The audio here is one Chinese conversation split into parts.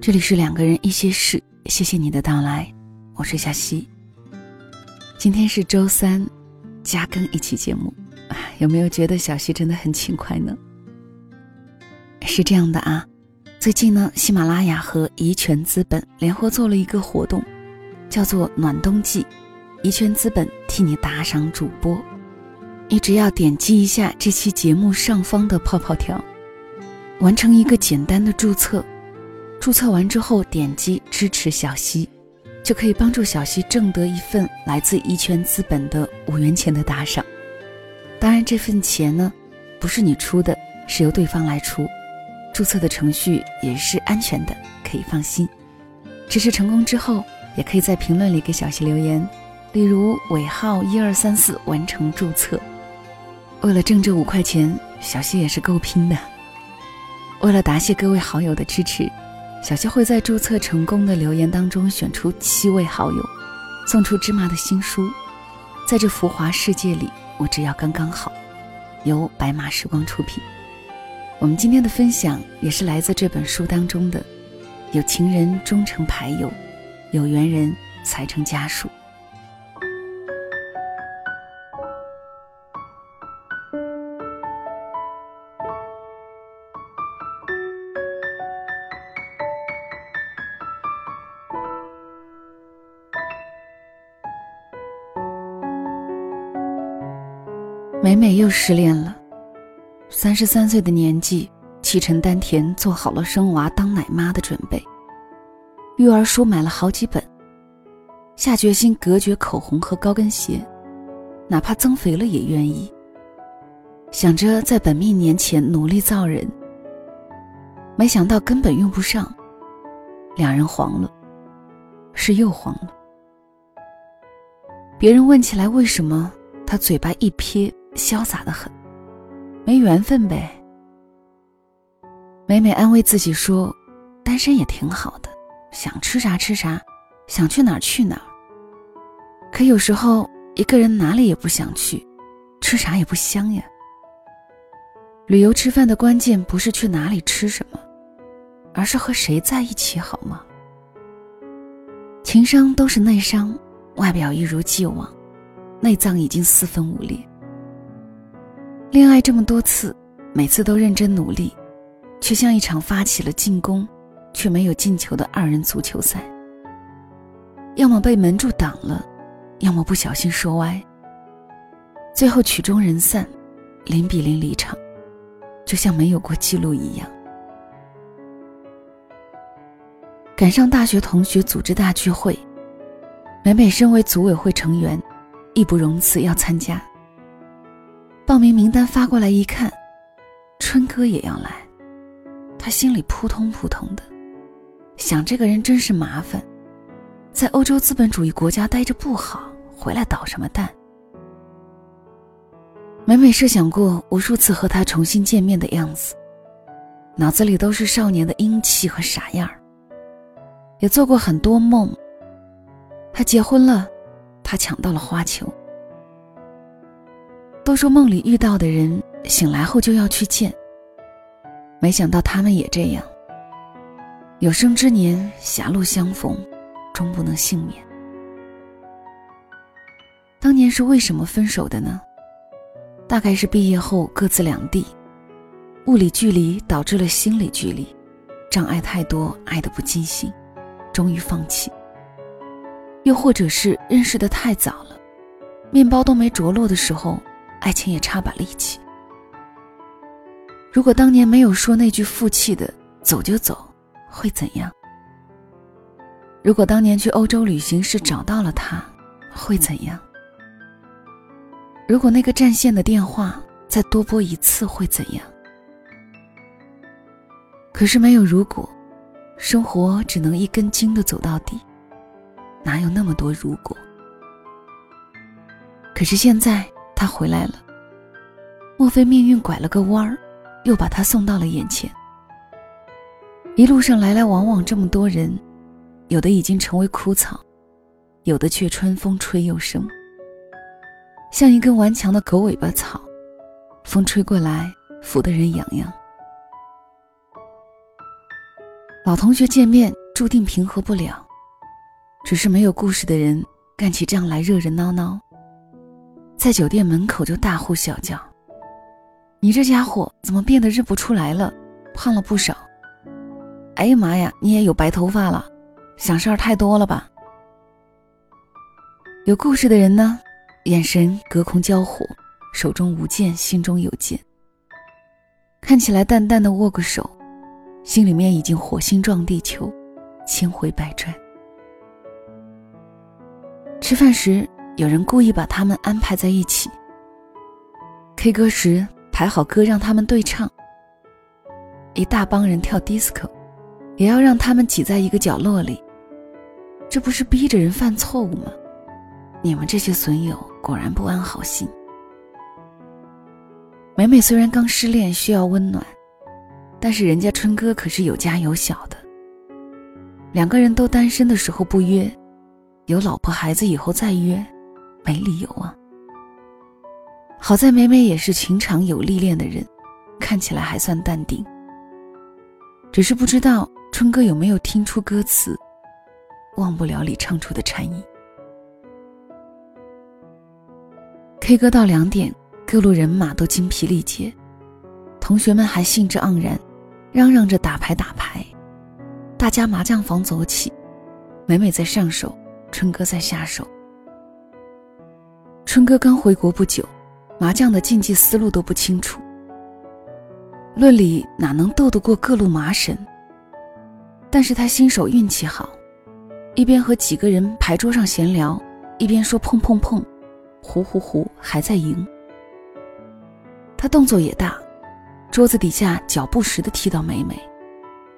这里是两个人一些事，谢谢你的到来，我是小溪。今天是周三，加更一期节目，有没有觉得小溪真的很勤快呢？是这样的啊，最近呢，喜马拉雅和怡泉资本联合做了一个活动，叫做暖冬季，怡泉资本替你打赏主播，你只要点击一下这期节目上方的泡泡条，完成一个简单的注册。注册完之后，点击支持小溪，就可以帮助小溪挣得一份来自怡泉资本的五元钱的打赏。当然，这份钱呢，不是你出的，是由对方来出。注册的程序也是安全的，可以放心。支持成功之后，也可以在评论里给小溪留言，例如尾号一二三四完成注册。为了挣这五块钱，小溪也是够拼的。为了答谢各位好友的支持。小溪会在注册成功的留言当中选出七位好友，送出芝麻的新书。在这浮华世界里，我只要刚刚好。由白马时光出品。我们今天的分享也是来自这本书当中的：有情人终成牌友，有缘人才成家属。美美又失恋了，三十三岁的年纪，气沉丹田，做好了生娃当奶妈的准备。育儿书买了好几本，下决心隔绝口红和高跟鞋，哪怕增肥了也愿意。想着在本命年前努力造人，没想到根本用不上，两人黄了，是又黄了。别人问起来为什么，他嘴巴一撇。潇洒的很，没缘分呗。每每安慰自己说，单身也挺好的，想吃啥吃啥，想去哪儿去哪儿。可有时候一个人哪里也不想去，吃啥也不香呀。旅游吃饭的关键不是去哪里吃什么，而是和谁在一起好吗？情商都是内伤，外表一如既往，内脏已经四分五裂。恋爱这么多次，每次都认真努力，却像一场发起了进攻，却没有进球的二人足球赛。要么被门柱挡了，要么不小心说歪。最后曲终人散，零比零离场，就像没有过记录一样。赶上大学同学组织大聚会，美美身为组委会成员，义不容辞要参加。报名名单发过来一看，春哥也要来，他心里扑通扑通的，想这个人真是麻烦，在欧洲资本主义国家待着不好，回来捣什么蛋？每每设想过无数次和他重新见面的样子，脑子里都是少年的英气和傻样儿，也做过很多梦。他结婚了，他抢到了花球。都说梦里遇到的人，醒来后就要去见。没想到他们也这样。有生之年狭路相逢，终不能幸免。当年是为什么分手的呢？大概是毕业后各自两地，物理距离导致了心理距离，障碍太多，爱得不尽兴，终于放弃。又或者是认识的太早了，面包都没着落的时候。爱情也差把力气。如果当年没有说那句负气的“走就走”，会怎样？如果当年去欧洲旅行时找到了他，会怎样？如果那个占线的电话再多拨一次，会怎样？可是没有如果，生活只能一根筋的走到底，哪有那么多如果？可是现在。他回来了，莫非命运拐了个弯儿，又把他送到了眼前？一路上来来往往这么多人，有的已经成为枯草，有的却春风吹又生，像一根顽强的狗尾巴草，风吹过来，拂得人痒痒。老同学见面，注定平和不了，只是没有故事的人干起仗来热热闹闹，在酒店门口就大呼小叫：“你这家伙怎么变得认不出来了？胖了不少！哎呀妈呀，你也有白头发了，想事儿太多了吧？”有故事的人呢，眼神隔空交火，手中无剑，心中有剑。看起来淡淡的握个手，心里面已经火星撞地球，千回百转。吃饭时，有人故意把他们安排在一起。K 歌时排好歌让他们对唱。一大帮人跳 disco，也要让他们挤在一个角落里。这不是逼着人犯错误吗？你们这些损友果然不安好心。美美虽然刚失恋需要温暖，但是人家春哥可是有家有小的。两个人都单身的时候不约，有老婆孩子以后再约，没理由啊。好在美美也是情场有历练的人，看起来还算淡定。只是不知道春哥有没有听出歌词，忘不了里唱出的禅意。K 歌到两点，各路人马都精疲力竭，同学们还兴致盎然，嚷嚷着打牌打牌。大家麻将房走起，美美在上手，春哥在下手。春哥刚回国不久，麻将的竞技思路都不清楚，论理哪能斗得过各路麻神？但是他新手运气好，一边和几个人牌桌上闲聊，一边说碰碰碰。胡胡胡，还在赢。他动作也大，桌子底下脚不时的踢到美美，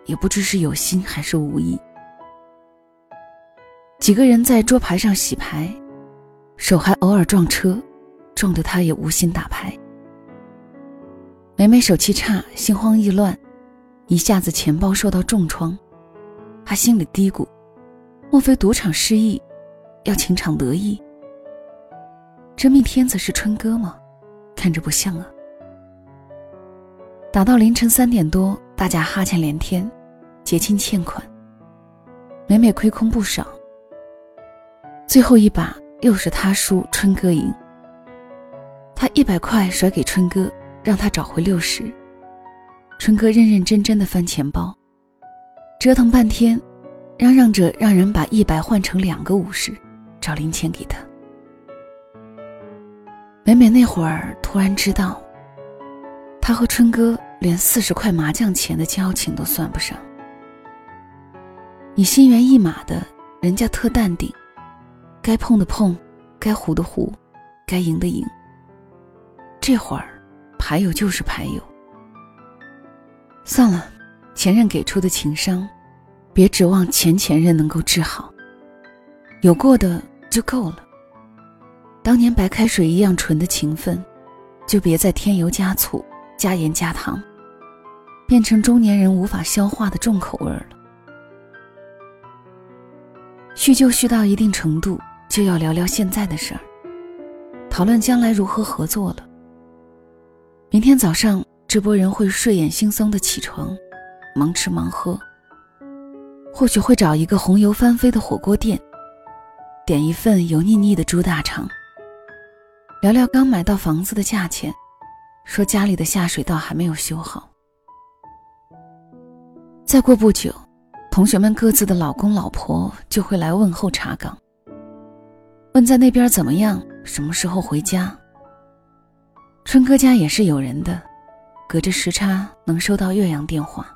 也不知是有心还是无意。几个人在桌牌上洗牌，手还偶尔撞车，撞得他也无心打牌。美美手气差，心慌意乱，一下子钱包受到重创，他心里嘀咕：莫非赌场失意，要情场得意？真命天子是春哥吗？看着不像啊。打到凌晨三点多，大家哈欠连天，结清欠款，每每亏空不少。最后一把又是他输，春哥赢。他一百块甩给春哥，让他找回六十。春哥认认真真的翻钱包，折腾半天，嚷嚷着让人把一百换成两个五十，找零钱给他。美美那会儿突然知道，他和春哥连四十块麻将钱的交情都算不上。你心猿意马的，人家特淡定，该碰的碰，该胡的胡，该赢的赢。这会儿，牌友就是牌友。算了，前任给出的情商，别指望前前任能够治好。有过的就够了。当年白开水一样纯的情分，就别再添油加醋、加盐加糖，变成中年人无法消化的重口味了。叙旧叙到一定程度，就要聊聊现在的事儿，讨论将来如何合作了。明天早上，这波人会睡眼惺忪的起床，忙吃忙喝，或许会找一个红油翻飞的火锅店，点一份油腻腻的猪大肠。聊聊刚买到房子的价钱，说家里的下水道还没有修好。再过不久，同学们各自的老公老婆就会来问候查岗，问在那边怎么样，什么时候回家。春哥家也是有人的，隔着时差能收到岳阳电话，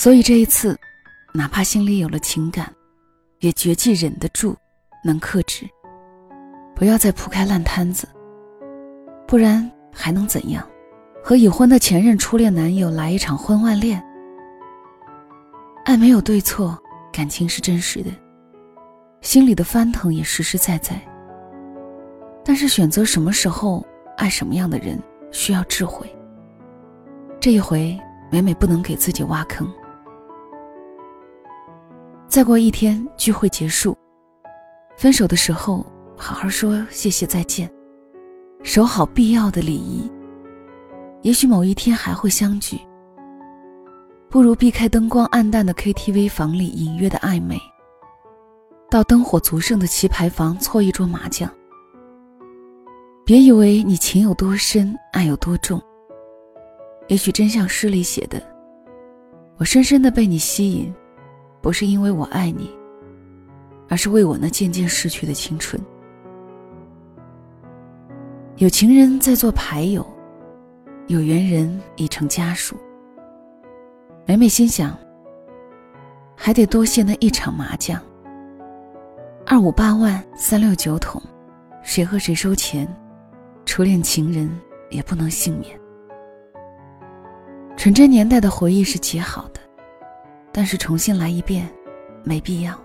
所以这一次，哪怕心里有了情感，也绝技忍得住，能克制。不要再铺开烂摊子，不然还能怎样？和已婚的前任初恋男友来一场婚外恋？爱没有对错，感情是真实的，心里的翻腾也实实在在。但是选择什么时候爱什么样的人，需要智慧。这一回，美美不能给自己挖坑。再过一天聚会结束，分手的时候好好说谢谢再见，守好必要的礼仪。也许某一天还会相聚，不如避开灯光暗淡的 KTV 房里隐约的暧昧，到灯火足盛的棋牌房搓一桌麻将。别以为你情有多深，爱有多重。也许真像诗里写的，我深深的被你吸引，不是因为我爱你，而是为我那渐渐逝去的青春。有情人在做牌友。有缘人已成家属，每每心想，还得多谢那一场麻将。二五八万，三六九桶，谁和谁收钱，初恋情人也不能幸免。纯真年代的回忆是极好的，但是重新来一遍，没必要，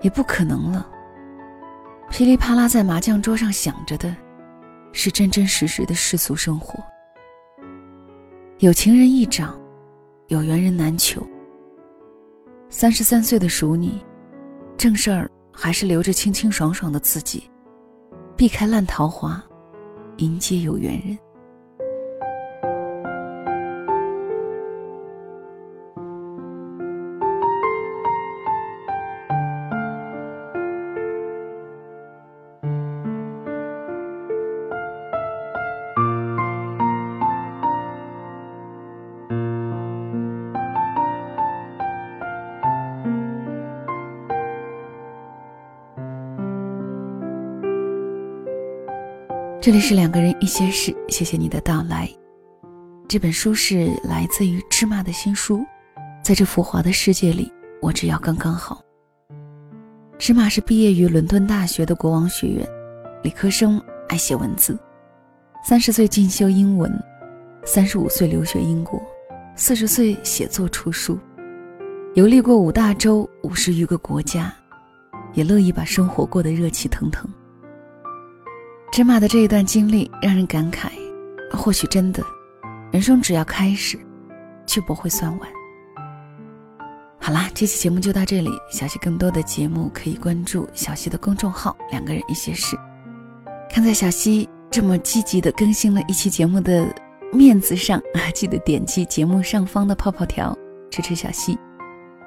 也不可能了。噼里啪啦在麻将桌上响着的，是真真实实的世俗生活。有情人易找，有缘人难求。三十三岁的熟女，正事儿还是留着清清爽爽的自己，避开烂桃花，迎接有缘人。这里是两个人一些事，谢谢你的到来。这本书是来自于芝麻的新书，在这浮华的世界里，我只要刚刚好。芝麻是毕业于伦敦大学的国王学院，理科生，爱写文字。三十岁进修英文，三十五岁留学英国，四十岁写作出书，游历过五大洲五十余个国家，也乐意把生活过得热气腾腾。芝麻的这一段经历让人感慨，或许真的，人生只要开始，就不会算晚。好啦，这期节目就到这里。小溪更多的节目可以关注小溪的公众号“两个人一些事”。看在小溪这么积极的更新了一期节目的面子上啊，记得点击节目上方的泡泡条支持小溪。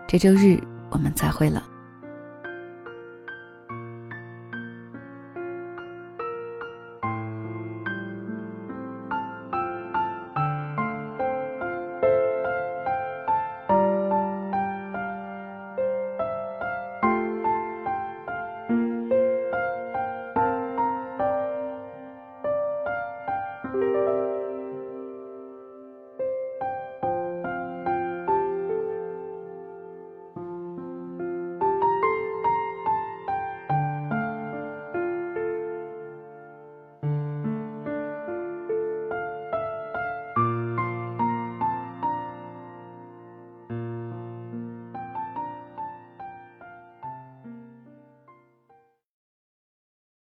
这周日我们再会了。